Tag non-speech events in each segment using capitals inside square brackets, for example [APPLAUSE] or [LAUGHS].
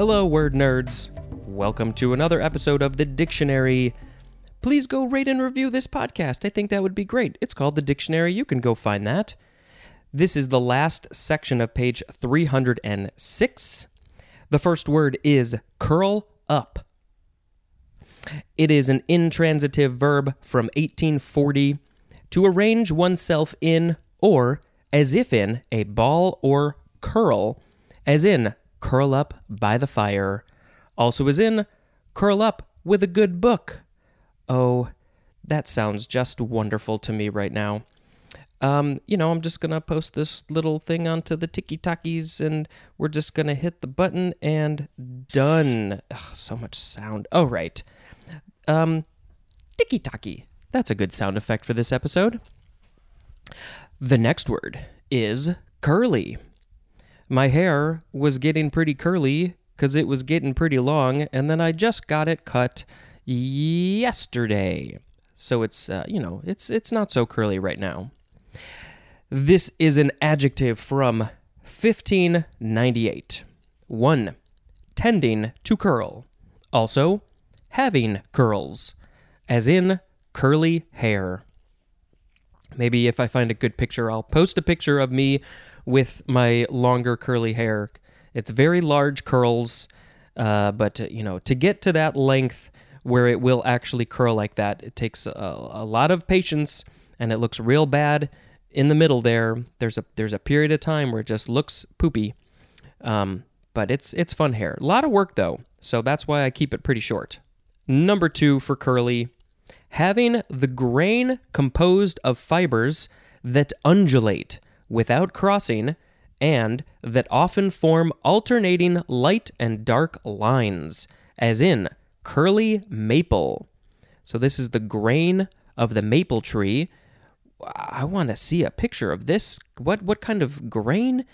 Hello, word nerds. Welcome to another episode of The Dictionary. Please go rate and review this podcast. I think that would be great. It's called The Dictionary. You can go find that. This is the last section of page 306. The first word is curl up. It is an intransitive verb from 1840 to arrange oneself in or as if in a ball or curl, as in curl up by the fire, also is in curl up with a good book. Oh, that sounds just wonderful to me right now. Um, you know, I'm just gonna post this little thing onto the Tiki Takis, and we're just gonna hit the button and done. Ugh, so much sound. Oh, right. Um, Tiki Taki. That's a good sound effect for this episode. The next word is curly. My hair was getting pretty curly because it was getting pretty long, and then I just got it cut yesterday. So it's uh, you know it's it's not so curly right now. This is an adjective from 1598. 1. Tending to curl. Also, having curls, as in curly hair. Maybe if I find a good picture, I'll post a picture of me with my longer curly hair. It's very large curls, uh, but you know, to get to that length where it will actually curl like that, it takes a, a lot of patience, and it looks real bad in the middle there. There's a there's a period of time where it just looks poopy, um, but it's it's fun hair. A lot of work though, so that's why I keep it pretty short. Number two for curly, having the grain composed of fibers that undulate without crossing and that often form alternating light and dark lines, as in curly maple. So, this is the grain of the maple tree. I want to see a picture of this. What, what kind of grain?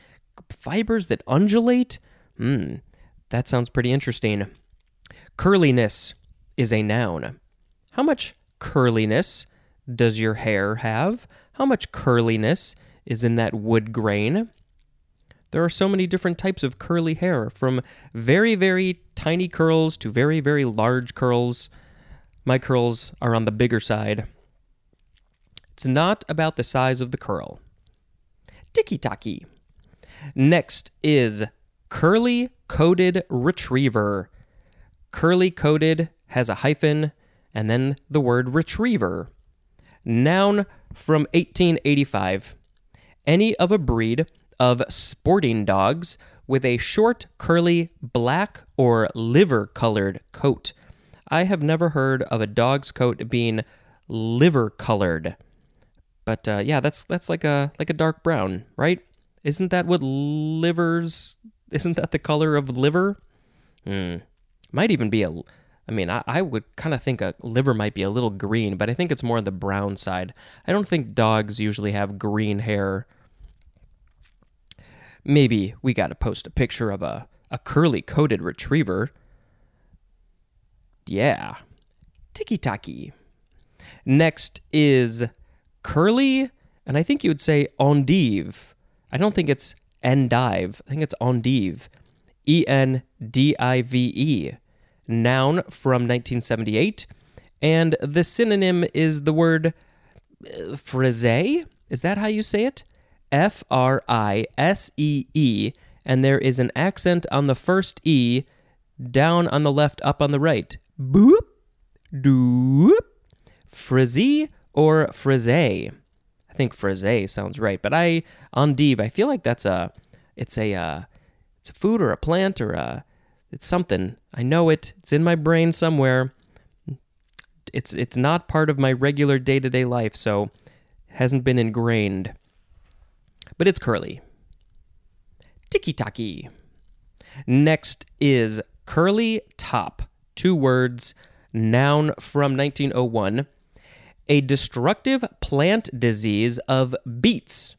Fibers that undulate? Hmm, that sounds pretty interesting. Curliness is a noun. How much curliness does your hair have? How much curliness is in that wood grain? There are so many different types of curly hair, from very, very tiny curls to very, very large curls. My curls are on the bigger side. It's not about the size of the curl. Tiki Taki. Next is curly coated retriever. Curly coated has a hyphen and then the word retriever. Noun from 1885. Any of a breed of sporting dogs with a short, curly, black or liver colored coat. I have never heard of a dog's coat being liver colored. But uh, yeah, that's that's like a like a dark brown, right? Isn't that what livers? Isn't that the color of liver? Hmm. Might even be a. I mean, I, I would kind of think a liver might be a little green, but I think it's more on the brown side. I don't think dogs usually have green hair maybe we got to post a picture of a, a curly coated retriever. Yeah. Tiki Taki. Next is curly, and I think you would say endive. I don't think it's endive. I think it's endive. E N D I V E. Noun from 1978. And the synonym is the word uh, frisée. Is that how you say it? F R I S E E, and there is an accent on the first E, down on the left, up on the right. Boop, doop, frizzy or frisée. I think frisée sounds right, but I endive. I feel like that's a, it's a, uh, it's a food or a plant or a, it's something. I know it. It's in my brain somewhere. It's it's not part of my regular day to day life, so it hasn't been ingrained but it's curly. Tiki Taki. Next is curly top. Two words, noun from 1901. A destructive plant disease of beets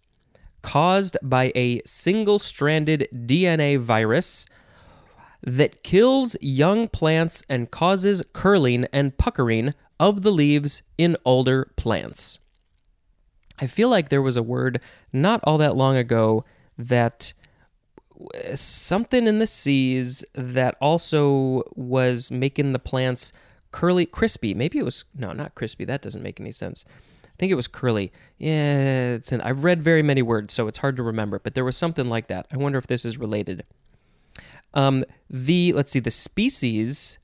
caused by a single stranded DNA virus that kills young plants and causes curling and puckering of the leaves in older plants. I feel like there was a word not all that long ago that something in the seas that also was making the plants curly, crispy. Maybe it was no, not crispy. That doesn't make any sense. I think it was curly. Yeah, it's in, I've read very many words, so it's hard to remember. But there was something like that. I wonder if this is related. Um, the let's see, the species,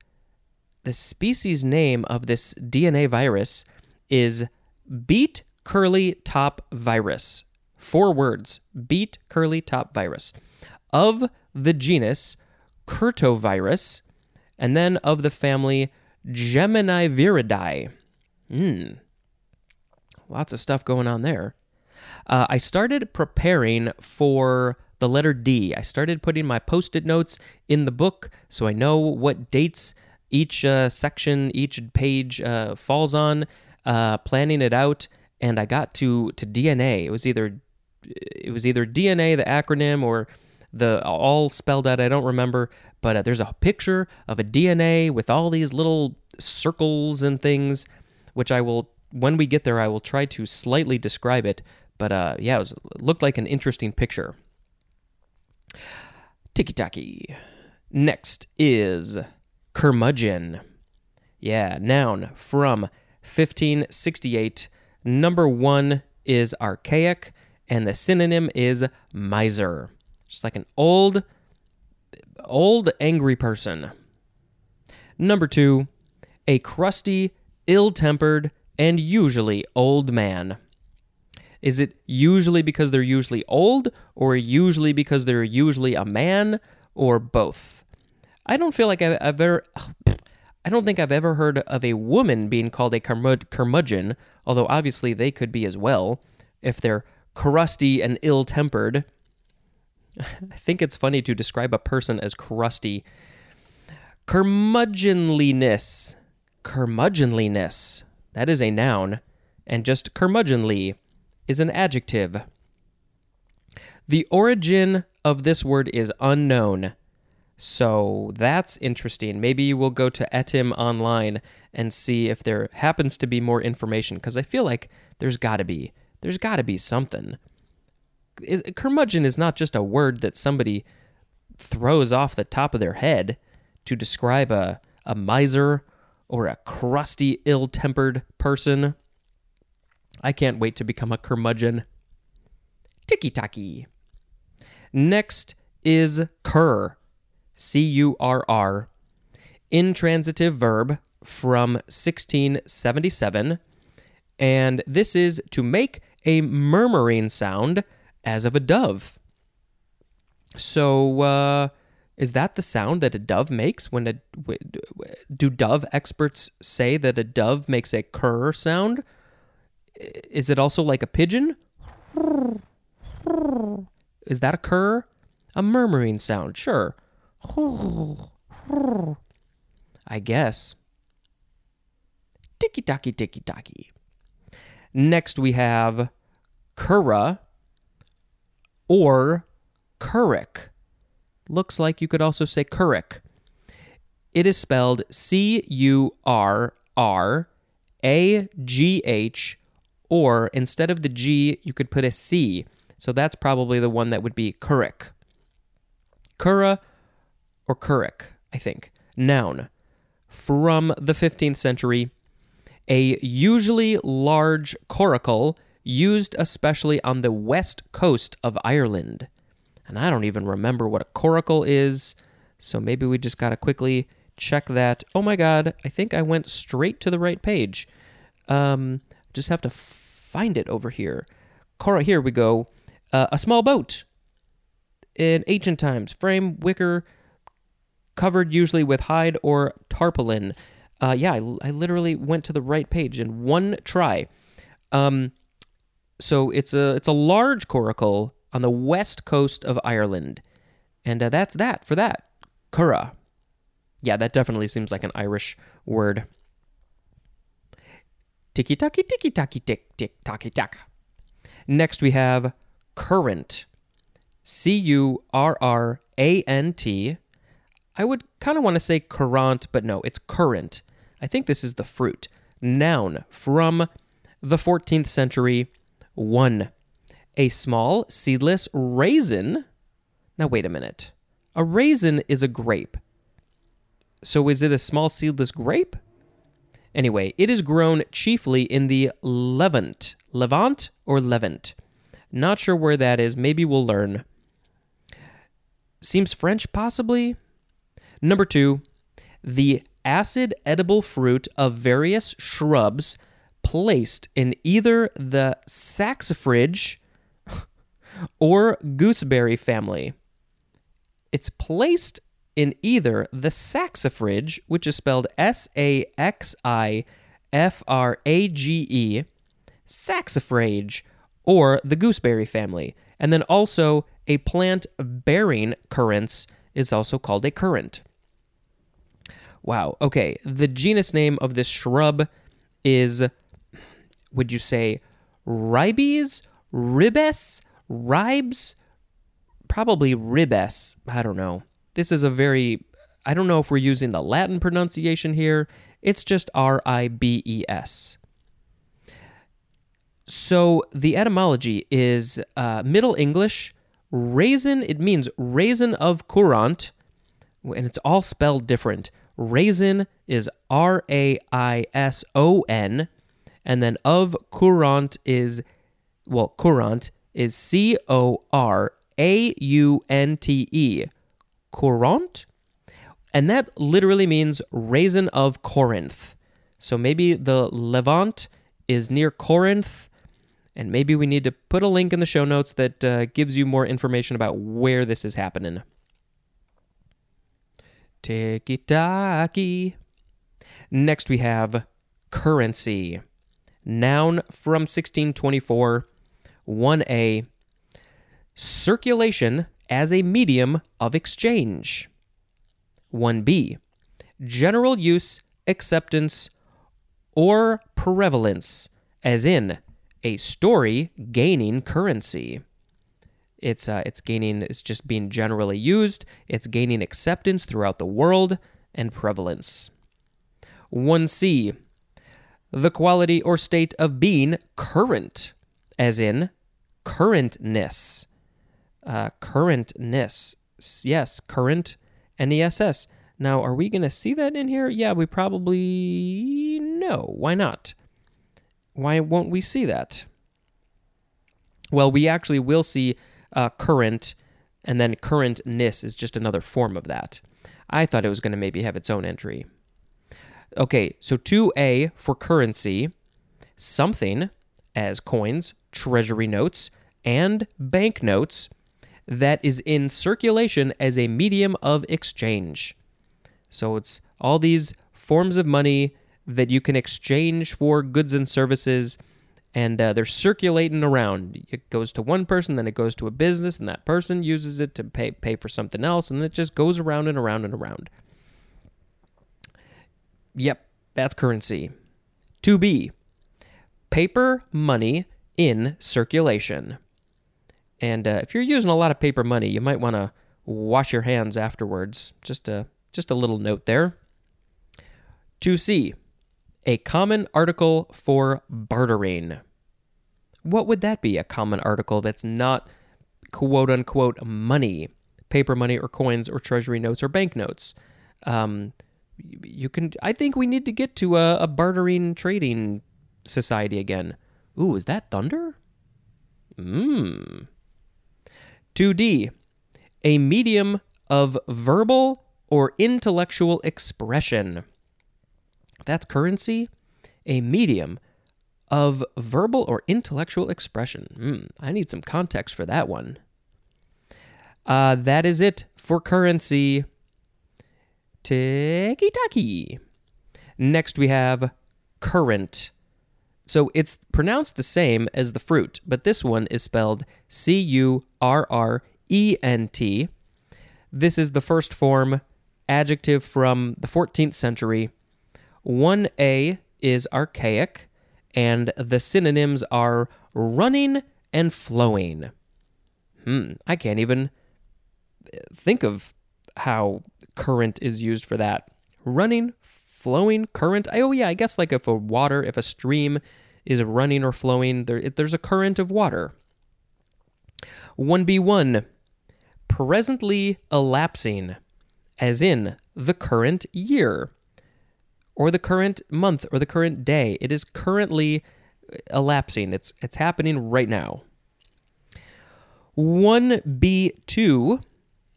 the species name of this DNA virus is beet curly top virus. Four words: beet curly top virus of the genus Curtovirus, and then of the family Geminiviridae. Hmm. Lots of stuff going on there. Uh, I started preparing for the letter D. I started putting my post it notes in the book so I know what dates each uh, section, each page uh, falls on, uh, planning it out. And I got to, to DNA. It was either it was either DNA, the acronym, or the all spelled out. I don't remember, but uh, there's a picture of a DNA with all these little circles and things, which I will when we get there I will try to slightly describe it. But uh, yeah, it, was, it looked like an interesting picture. Tiki taki. Next is curmudgeon. Yeah, noun from 1568. Number one is archaic, and the synonym is miser. Just like an old, old angry person. Number two, a crusty, ill tempered, and usually old man. Is it usually because they're usually old, or usually because they're usually a man, or both? I don't feel like I've ever. I don't think I've ever heard of a woman being called a curmudgeon, although obviously they could be as well if they're crusty and ill tempered. [LAUGHS] I think it's funny to describe a person as crusty. Curmudgeonliness. Curmudgeonliness. That is a noun. And just curmudgeonly is an adjective. The origin of this word is unknown. So that's interesting. Maybe we'll go to Etymonline and see if there happens to be more information because I feel like there's got to be. There's got to be something it, curmudgeon is not just a word that somebody throws off the top of their head to describe a, a miser or a crusty, ill tempered person. I can't wait to become a curmudgeon. Tiki taki. Next is curr, C U R R, intransitive verb from 1677. And this is to make a murmuring sound as of a dove. So, uh, is that the sound that a dove makes when a do dove experts say that a dove makes a curr sound? Is it also like a pigeon? Is that a curr? A murmuring sound, sure. I guess. Tiki taki tiki taki. Next we have Kura, or curric. Looks like you could also say curric. It is spelled C U R R A G H, or instead of the G, you could put a C. So that's probably the one that would be Currick. Cura or Currick, I think. Noun. From the 15th century, a usually large coracle used especially on the west coast of Ireland. And I don't even remember what a coracle is, so maybe we just got to quickly check that. Oh my god, I think I went straight to the right page. Um, just have to find it over here. Cora, here we go. Uh, a small boat in ancient times, frame, wicker, covered usually with hide or tarpaulin. Uh, yeah, I, I literally went to the right page in one try. Um, so it's a it's a large coracle on the west coast of Ireland, and uh, that's that for that. Cura. Yeah, that definitely seems like an Irish word. Tiki taki tiki taki tick tick taki tak. Next we have currant. C U R R A N T. I would kind of want to say currant, but no, it's currant. I think this is the fruit. Noun from the 14th century 1. A small seedless raisin. Now, wait a minute. A raisin is a grape. So, is it a small seedless grape? Anyway, it is grown chiefly in the Levant. Levant or Levant? Not sure where that is. Maybe we'll learn. Seems French, possibly? Number two, the acid edible fruit of various shrubs placed in either the saxifrage [LAUGHS] or gooseberry family. It's placed in either the saxifrage, which is spelled S A X I F R A G E, saxifrage, or the gooseberry family. And then also a plant bearing currants is also called a currant. Wow. Okay. The genus name of this shrub is, would you say, ribes, ribes, ribes? Probably ribes. I don't know. This is a very, I don't know if we're using the Latin pronunciation here. It's just R I B E S. So the etymology is uh, Middle English. Raisin, it means raisin of courant, and it's all spelled different. Raisin is R A I S O N, and then of courant is, well, courant is C O R A U N T E. Courant? And that literally means raisin of Corinth. So maybe the Levant is near Corinth, and maybe we need to put a link in the show notes that uh, gives you more information about where this is happening. Tiki taki. Next, we have currency. Noun from 1624. 1a. Circulation as a medium of exchange. 1b. General use, acceptance, or prevalence, as in a story gaining currency. It's uh, it's gaining it's just being generally used. It's gaining acceptance throughout the world and prevalence. 1c. The quality or state of being current, as in currentness. Uh, currentness. Yes, current NESS. Now, are we going to see that in here? Yeah, we probably no. Why not? Why won't we see that? Well, we actually will see uh, current, and then currentness is just another form of that. I thought it was going to maybe have its own entry. Okay, so 2A for currency, something as coins, treasury notes, and banknotes that is in circulation as a medium of exchange. So it's all these forms of money that you can exchange for goods and services and uh, they're circulating around. It goes to one person, then it goes to a business, and that person uses it to pay pay for something else, and it just goes around and around and around. Yep, that's currency. 2B, paper money in circulation. And uh, if you're using a lot of paper money, you might want to wash your hands afterwards. Just a just a little note there. 2C, a common article for bartering. What would that be? A common article that's not quote unquote money, paper money or coins or treasury notes or banknotes. Um, you can. I think we need to get to a, a bartering trading society again. Ooh, is that thunder? Mmm. 2D, a medium of verbal or intellectual expression. That's currency, a medium of verbal or intellectual expression. Mm, I need some context for that one. Uh, that is it for currency. Tiki taki. Next, we have current. So it's pronounced the same as the fruit, but this one is spelled C U R R E N T. This is the first form adjective from the 14th century 1A is archaic, and the synonyms are running and flowing. Hmm, I can't even think of how current is used for that. Running, flowing, current. Oh, yeah, I guess like if a water, if a stream is running or flowing, there, there's a current of water. 1B1, presently elapsing, as in the current year, or the current month, or the current day. It is currently uh, elapsing. It's it's happening right now. 1B2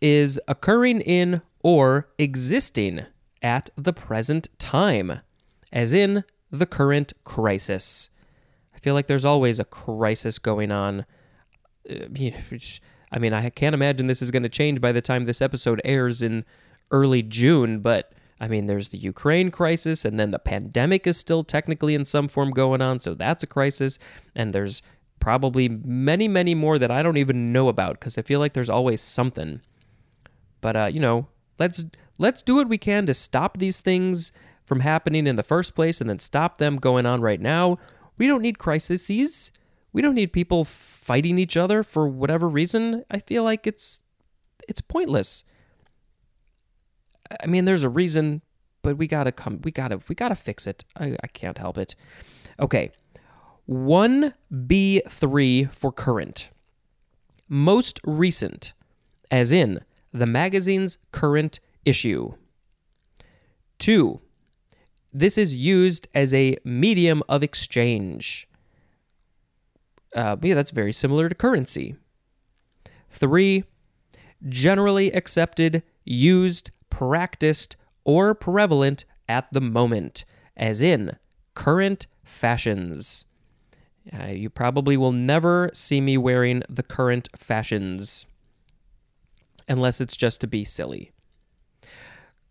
is occurring in or existing at the present time, as in the current crisis. I feel like there's always a crisis going on. Uh, I mean, I can't imagine this is going to change by the time this episode airs in early June, but I mean, there's the Ukraine crisis, and then the pandemic is still technically in some form going on, so that's a crisis. And there's probably many, many more that I don't even know about because I feel like there's always something. But uh, you know, let's let's do what we can to stop these things from happening in the first place, and then stop them going on right now. We don't need crises. We don't need people fighting each other for whatever reason. I feel like it's it's pointless. I mean, there's a reason, but we gotta come. We gotta. We gotta fix it. I, I can't help it. Okay, one B three for current, most recent, as in the magazine's current issue. Two, this is used as a medium of exchange. Uh, yeah, that's very similar to currency. Three, generally accepted, used, practiced, or prevalent at the moment, as in current fashions. Uh, you probably will never see me wearing the current fashions unless it's just to be silly.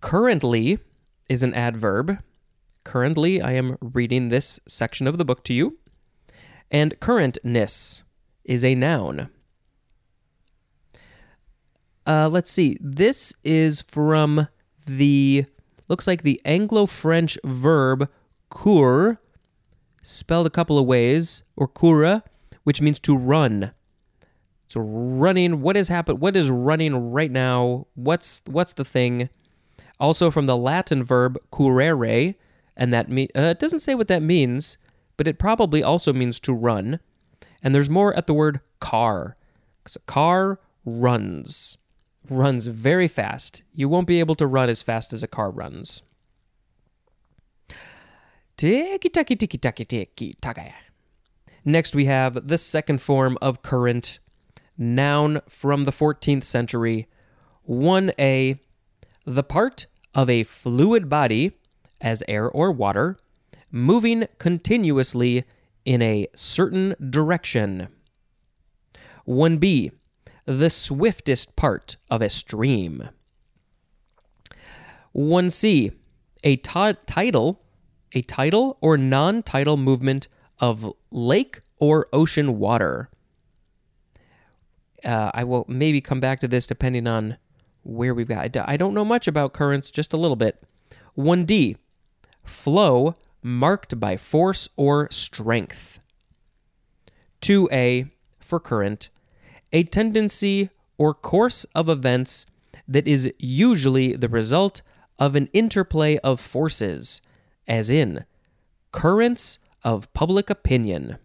Currently is an adverb. Currently, I am reading this section of the book to you. And currentness is a noun. Uh, let's see. This is from the looks like the Anglo-French verb cour, spelled a couple of ways, or coura, which means to run. So running, what has happened? What is running right now? What's what's the thing? Also from the Latin verb currere, and that uh, it doesn't say what that means, but it probably also means to run. And there's more at the word car, because a car runs, runs very fast. You won't be able to run as fast as a car runs. Tiki taki tiki taki tiki taka. Next, we have the second form of current noun from the 14th century. 1a, the part of a fluid body, as air or water, moving continuously in a certain direction. 1b, the swiftest part of a stream. 1c, a t- tidal, a tidal or non-tidal movement of lake or ocean water. Uh, I will maybe come back to this depending on where we've got. I don't know much about currents, just a little bit. 1D, flow marked by force or strength. 2A, for current, a tendency or course of events that is usually the result of an interplay of forces, as in currents of public opinion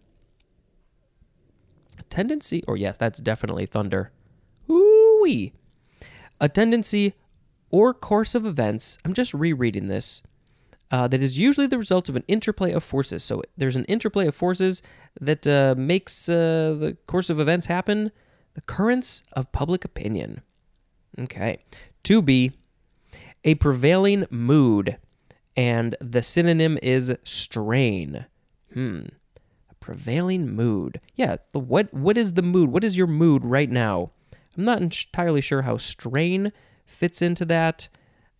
tendency, or yes, that's definitely thunder. Ooh-wee. A tendency or course of events, I'm just rereading this, uh, that is usually the result of an interplay of forces. So there's an interplay of forces that uh, makes uh, the course of events happen, the currents of public opinion. Okay. 2b, a prevailing mood, and the synonym is strain. Hmm prevailing mood. Yeah, what what is the mood? What is your mood right now? I'm not entirely sure how strain fits into that.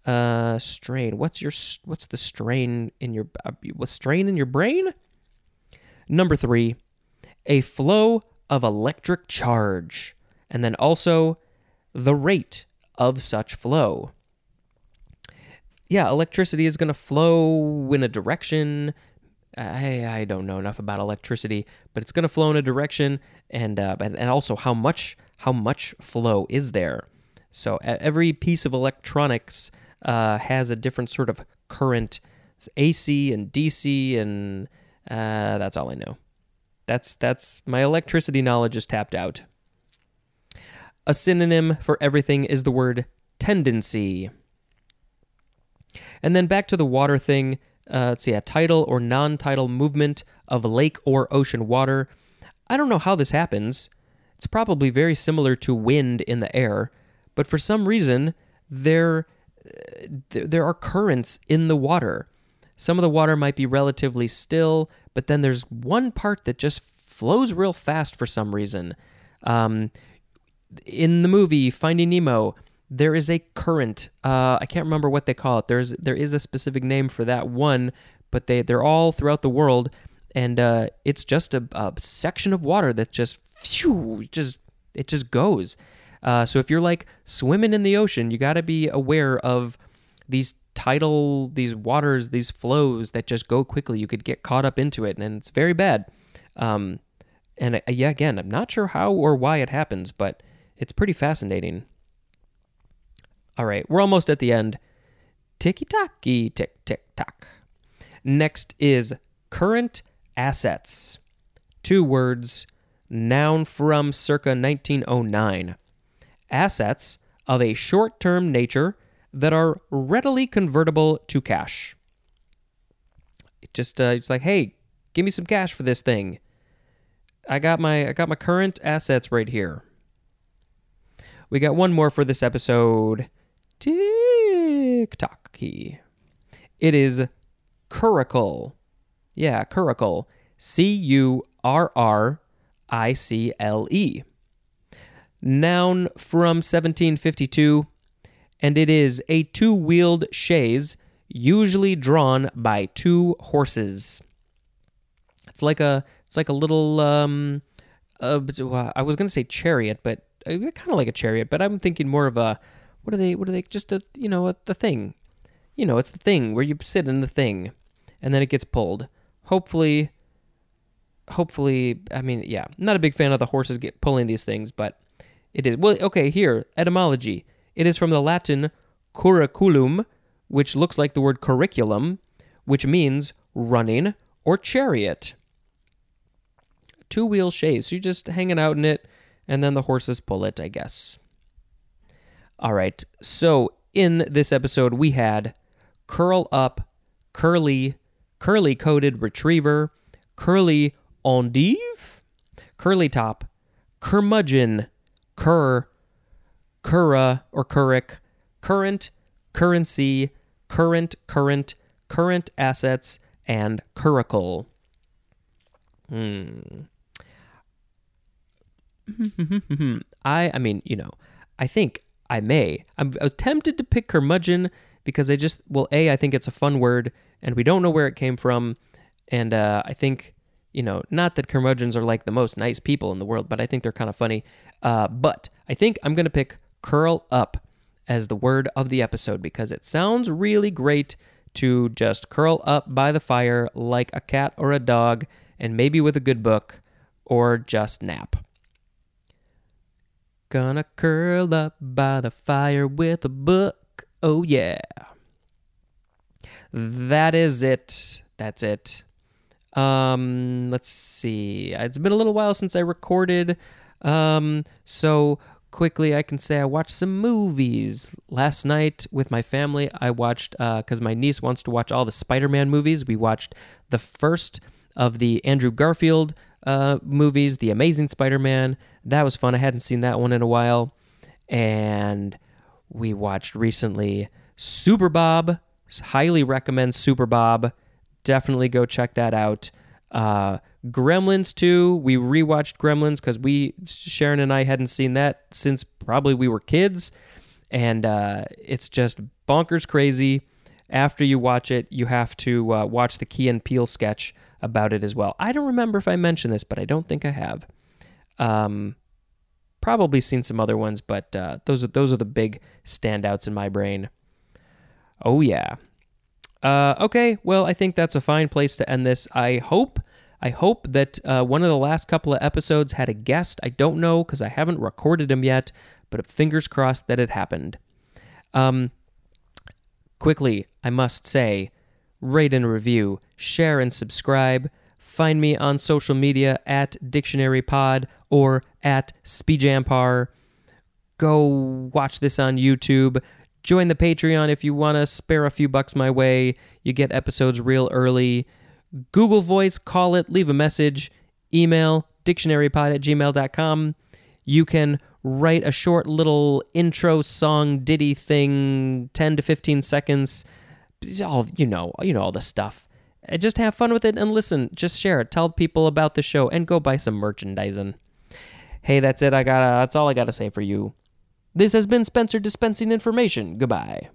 Uh, strain. What's your what's the strain in your uh, what strain in your brain? Number three, a flow of electric charge, and then also the rate of such flow. Yeah, electricity is going to flow in a direction I, I don't know enough about electricity, but it's going to flow in a direction, and, uh, and and also how much how much flow is there. So every piece of electronics uh, has a different sort of current, AC and DC, and uh, that's all I know. That's that's my electricity knowledge is tapped out. A synonym for everything is the word tendency. And then back to the water thing. Uh, let's see, a tidal or non tidal movement of lake or ocean water. I don't know how this happens. It's probably very similar to wind in the air, but for some reason, there, there are currents in the water. Some of the water might be relatively still, but then there's one part that just flows real fast for some reason. Um, in the movie Finding Nemo, there is a current. Uh, I can't remember what they call it. There's there is a specific name for that one, but they they're all throughout the world, and uh, it's just a, a, section of water that just phew, just it just goes. Uh, so if you're like swimming in the ocean, you got to be aware of these tidal, these waters, these flows that just go quickly. You could get caught up into it, and it's very bad. Um, and uh, yeah, again, I'm not sure how or why it happens, but it's pretty fascinating. All right, we're almost at the end. Ticky tacky, tick tick tock. Next is current assets. Two words, noun from circa 1909. Assets of a short term nature that are readily convertible to cash. It just uh, it's like, hey, give me some cash for this thing. I got my I got my current assets right here. We got one more for this episode. Key. It is curricle. Yeah, curricle. C U R R I C L E. Noun from 1752, and it is a two wheeled chaise, usually drawn by two horses. It's like a it's like a little um, uh, I was gonna say chariot, but uh, kind of like a chariot, but I'm thinking more of a what are they? What are they? Just a you know a, the thing, you know, it's the thing where you sit in the thing, and then it gets pulled. Hopefully, hopefully, I mean, yeah, not a big fan of the horses get pulling these things, but it is. Well, okay, here etymology. It is from the Latin curriculum, which looks like the word curriculum, which means running or chariot. Two wheel chaise. So you're just hanging out in it, and then the horses pull it, I guess. All right. So in this episode, we had curl up, curly, curly coated retriever, curly endive, curly top, curmudgeon, curr, cura or curric, currant, currency, current, current, current assets, and curricle. Hmm. [LAUGHS] I I mean, you know, I think I may. I'm, I was tempted to pick curmudgeon because I just, well, A, I think it's a fun word and we don't know where it came from. And uh, I think, you know, not that curmudgeons are like the most nice people in the world, but I think they're kind of funny. Uh, but I think I'm going to pick curl up as the word of the episode because it sounds really great to just curl up by the fire like a cat or a dog and maybe with a good book or just nap. Gonna curl up by the fire with a book. Oh, yeah. That is it. That's it. Um, let's see. It's been a little while since I recorded. Um, so quickly I can say I watched some movies. Last night with my family, I watched because uh, my niece wants to watch all the Spider-Man movies. We watched the first of the Andrew Garfield uh, movies, The Amazing Spider Man. That was fun. I hadn't seen that one in a while. And we watched recently Super Bob. Highly recommend Super Bob. Definitely go check that out. Uh, Gremlins 2. We rewatched Gremlins because we, Sharon and I, hadn't seen that since probably we were kids. And uh, it's just bonkers crazy. After you watch it, you have to uh, watch the Key and Peele sketch about it as well. I don't remember if I mentioned this, but I don't think I have. Um, probably seen some other ones, but uh, those are those are the big standouts in my brain. Oh yeah. Uh, okay, well I think that's a fine place to end this. I hope I hope that uh, one of the last couple of episodes had a guest. I don't know because I haven't recorded him yet, but fingers crossed that it happened. Um, quickly, I must say, rate and review, share and subscribe. Find me on social media at Dictionary Pod or at Spejampar. go watch this on YouTube. Join the Patreon if you want to spare a few bucks my way. You get episodes real early. Google Voice, call it, leave a message, email dictionarypod at gmail.com. You can write a short little intro song ditty thing, 10 to 15 seconds. All you know, you know all the stuff. Just have fun with it and listen. Just share it. Tell people about the show and go buy some merchandising. Hey, that's it. I got that's all I got to say for you. This has been Spencer dispensing information. Goodbye.